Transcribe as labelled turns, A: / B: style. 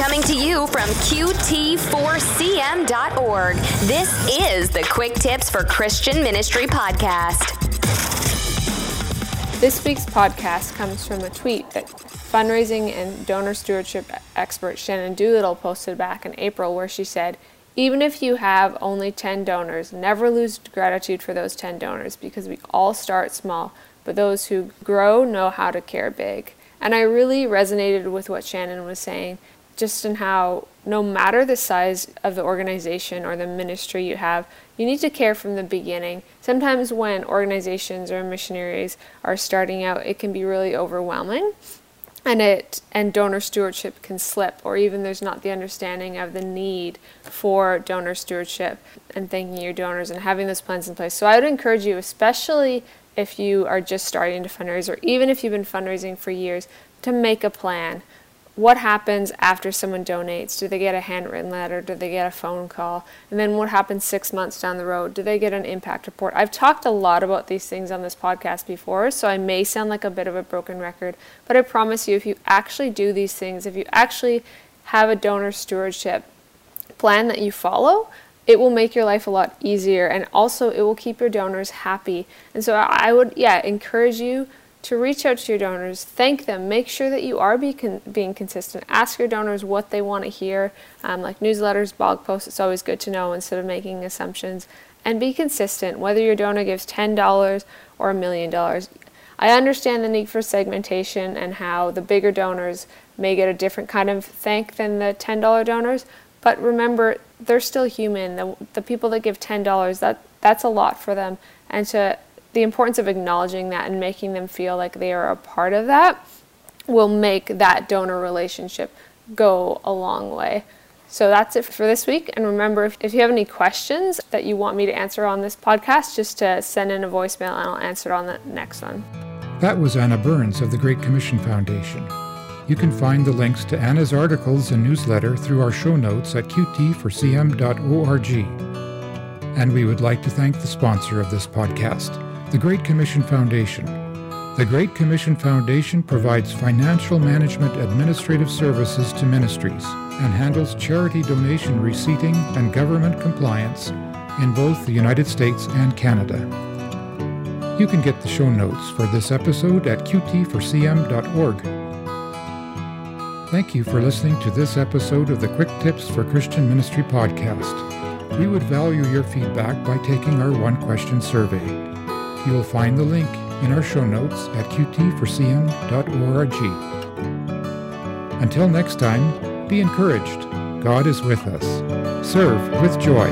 A: Coming to you from QT4CM.org, this is the Quick Tips for Christian Ministry podcast.
B: This week's podcast comes from a tweet that fundraising and donor stewardship expert Shannon Doolittle posted back in April, where she said, even if you have only 10 donors, never lose gratitude for those 10 donors because we all start small, but those who grow know how to care big. And I really resonated with what Shannon was saying just in how no matter the size of the organization or the ministry you have, you need to care from the beginning. Sometimes when organizations or missionaries are starting out, it can be really overwhelming and it and donor stewardship can slip or even there's not the understanding of the need for donor stewardship and thanking your donors and having those plans in place. So I would encourage you especially if you are just starting to fundraise or even if you've been fundraising for years to make a plan what happens after someone donates? Do they get a handwritten letter? Do they get a phone call? And then what happens six months down the road? Do they get an impact report? I've talked a lot about these things on this podcast before, so I may sound like a bit of a broken record, but I promise you, if you actually do these things, if you actually have a donor stewardship plan that you follow, it will make your life a lot easier and also it will keep your donors happy. And so I would, yeah, encourage you to reach out to your donors, thank them, make sure that you are be con- being consistent. Ask your donors what they want to hear, um, like newsletters, blog posts. It's always good to know instead of making assumptions. And be consistent, whether your donor gives $10 or a million dollars. I understand the need for segmentation and how the bigger donors may get a different kind of thank than the $10 donors, but remember, they're still human. The, the people that give $10, that, that's a lot for them. And to the importance of acknowledging that and making them feel like they are a part of that will make that donor relationship go a long way. So that's it for this week. And remember, if, if you have any questions that you want me to answer on this podcast, just to send in a voicemail and I'll answer it on the next one.
C: That was Anna Burns of the Great Commission Foundation. You can find the links to Anna's articles and newsletter through our show notes at qt4cm.org. And we would like to thank the sponsor of this podcast the Great Commission Foundation. The Great Commission Foundation provides financial management administrative services to ministries and handles charity donation receipting and government compliance in both the United States and Canada. You can get the show notes for this episode at qt4cm.org. Thank you for listening to this episode of the Quick Tips for Christian Ministry podcast. We would value your feedback by taking our one question survey. You will find the link in our show notes at qt4cm.org. Until next time, be encouraged. God is with us. Serve with joy.